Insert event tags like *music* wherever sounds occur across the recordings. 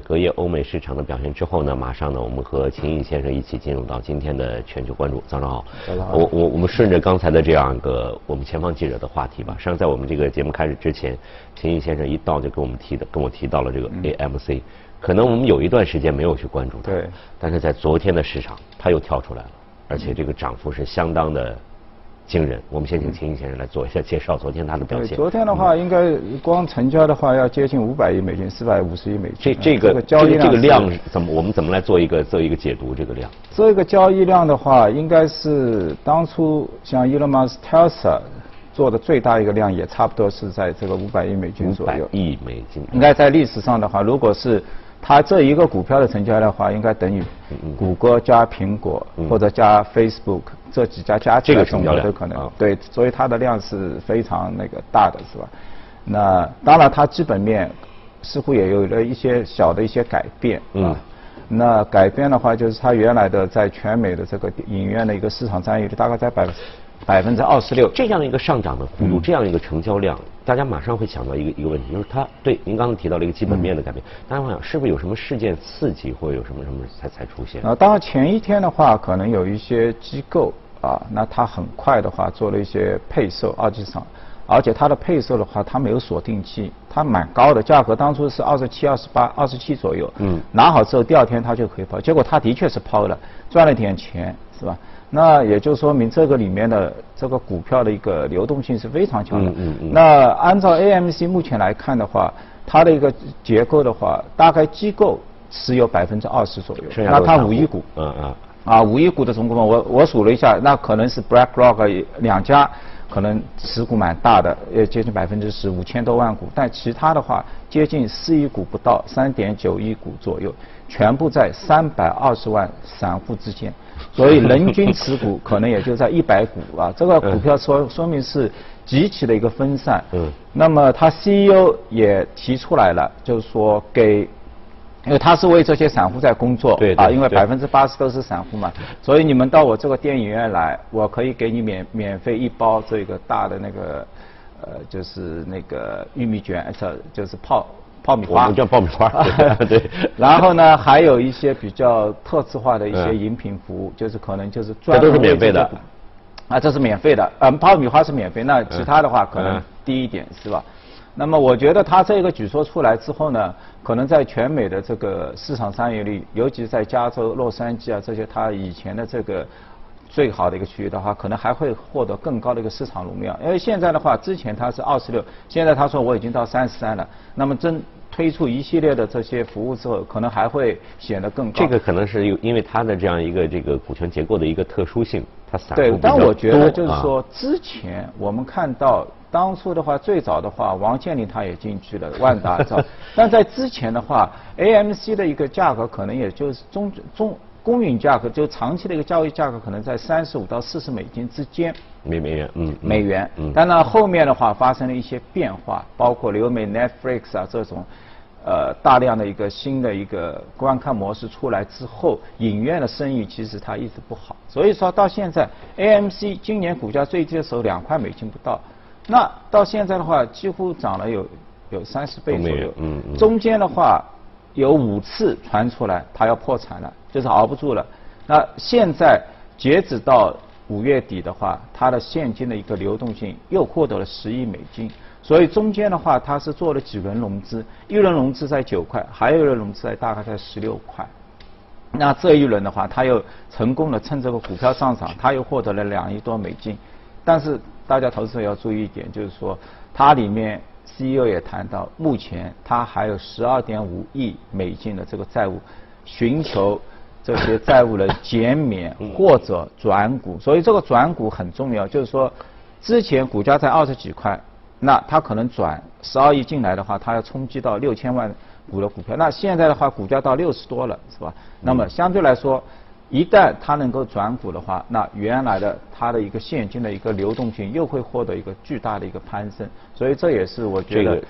隔夜欧美市场的表现之后呢，马上呢，我们和秦毅先生一起进入到今天的全球关注。早上好，早上好。我我我们顺着刚才的这样一个我们前方记者的话题吧。实际上，在我们这个节目开始之前，秦毅先生一到就跟我们提的，跟我提到了这个 AMC。可能我们有一段时间没有去关注它，对。但是在昨天的市场，它又跳出来了，而且这个涨幅是相当的。惊人，我们先请秦毅先生来做一下介绍。昨天他的表现，昨天的话，应该光成交的话要接近五百亿美金，四百五十亿美金。这这个交易这个量怎么？我们怎么来做一个做一个解读？这个量？这个交易量的话，应该是当初像 Elon Musk Tesla 做的最大一个量，也差不多是在这个五百亿美金左右。亿美金。应该在历史上的话，如果是它这一个股票的成交量的话，应该等于谷歌加苹果或者加 Facebook。这几家加起来总和都可能对，所以它的量是非常那个大的，是吧？那当然，它基本面似乎也有了一些小的一些改变啊。那改变的话，就是它原来的在全美的这个影院的一个市场占有率大概在百百分之二十六。这样一个上涨的幅度，这样一个成交量，大家马上会想到一个一个问题，就是它对您刚刚提到了一个基本面的改变，大家会想是不是有什么事件刺激，或者有什么什么才才出现？啊，当然前一天的话，可能有一些机构。啊，那它很快的话做了一些配售二级市场，而且它的配售的话，它没有锁定期，它蛮高的价格，当初是二十七、二十八、二十七左右。嗯。拿好之后，第二天它就可以抛，结果它的确是抛了，赚了点钱，是吧？那也就说明这个里面的这个股票的一个流动性是非常强的。嗯嗯嗯。那按照 AMC 目前来看的话，它的一个结构的话，大概机构持有百分之二十左右，那它五亿股。嗯嗯。啊，五亿股的总股本，我我数了一下，那可能是 BlackRock 两家，可能持股蛮大的，也接近百分之十，五千多万股。但其他的话，接近四亿股不到，三点九亿股左右，全部在三百二十万散户之间，所以人均持股可能也就在一百股啊。这个股票说说明是极其的一个分散。嗯。那么他 CEO 也提出来了，就是说给。因为他是为这些散户在工作，啊，因为百分之八十都是散户嘛，所以你们到我这个电影院来，我可以给你免免费一包这个大的那个，呃，就是那个玉米卷，这就是泡泡米花。我们叫爆米花。*laughs* 对。然后呢，还有一些比较特制化的一些饮品服务，就是可能就是专这都是免费的。啊，这是免费的，嗯，爆米花是免费，那其他的话可能低一点，是吧？那么我觉得他这个举措出来之后呢，可能在全美的这个市场占有率，尤其在加州、洛杉矶啊这些他以前的这个最好的一个区域的话，可能还会获得更高的一个市场容量。因为现在的话，之前它是二十六，现在他说我已经到三十三了。那么真推出一系列的这些服务之后，可能还会显得更高。这个可能是有因为它的这样一个这个股权结构的一个特殊性，它散对，但我觉得就是说，之前我们看到。当初的话，最早的话，王健林他也进去了，万达 *laughs* 造。但在之前的话，AMC 的一个价格可能也就是中中公允价格，就长期的一个交易价格可能在三十五到四十美金之间。美美元，嗯。美元。嗯。但呢，后面的话发生了一些变化，包括流美 Netflix 啊这种，呃，大量的一个新的一个观看模式出来之后，影院的生意其实它一直不好。所以说到现在，AMC 今年股价最低的时候两块美金不到。那到现在的话，几乎涨了有有三十倍左右。嗯嗯。中间的话，有五次传出来它要破产了，就是熬不住了。那现在截止到五月底的话，它的现金的一个流动性又获得了十亿美金。所以中间的话，它是做了几轮融资，一轮融资在九块，还有一轮融资在大概在十六块。那这一轮的话，它又成功的趁这个股票上涨，它又获得了两亿多美金。但是大家投资者要注意一点，就是说它里面 CEO 也谈到，目前它还有十二点五亿美金的这个债务，寻求这些债务的减免或者转股，所以这个转股很重要。就是说，之前股价在二十几块，那它可能转十二亿进来的话，它要冲击到六千万股的股票。那现在的话，股价到六十多了，是吧？那么相对来说。一旦它能够转股的话，那原来的它的一个现金的一个流动性又会获得一个巨大的一个攀升，所以这也是我觉得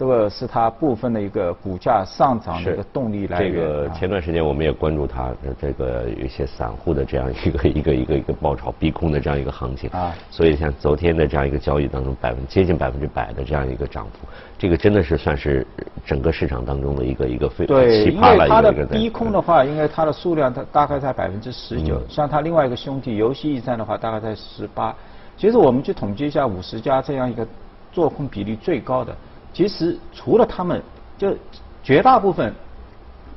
这个是它部分的一个股价上涨的一个动力来源。这个前段时间我们也关注它，这个有一些散户的这样一个一个一个一个爆炒逼空的这样一个行情啊。所以像昨天的这样一个交易当中，百分接近百分之百的这样一个涨幅，这个真的是算是整个市场当中的一个一个非常奇葩了。因为它的逼空的话，应该它的数量它大概在百分之十九，像它另外一个兄弟游戏驿站的话，大概在十八。其实我们去统计一下五十家这样一个做空比例最高的。其实除了他们，就绝大部分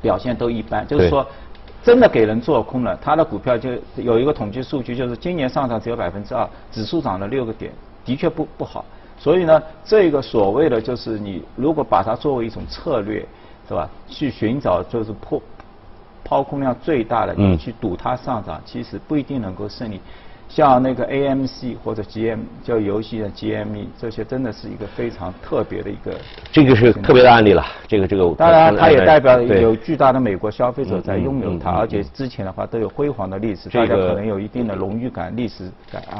表现都一般。就是说，真的给人做空了，他的股票就有一个统计数据，就是今年上涨只有百分之二，指数涨了六个点，的确不不好。所以呢，这个所谓的就是你如果把它作为一种策略，是吧？去寻找就是破抛空量最大的，你去赌它上涨，其实不一定能够胜利。像那个 AMC 或者 GM 叫游戏的 GME，这些真的是一个非常特别的一个。这个是特别的案例了，这个这个。当然，它也代表有巨大的美国消费者在拥有它，而且之前的话都有辉煌的历史，大家可能有一定的荣誉感、历史感啊。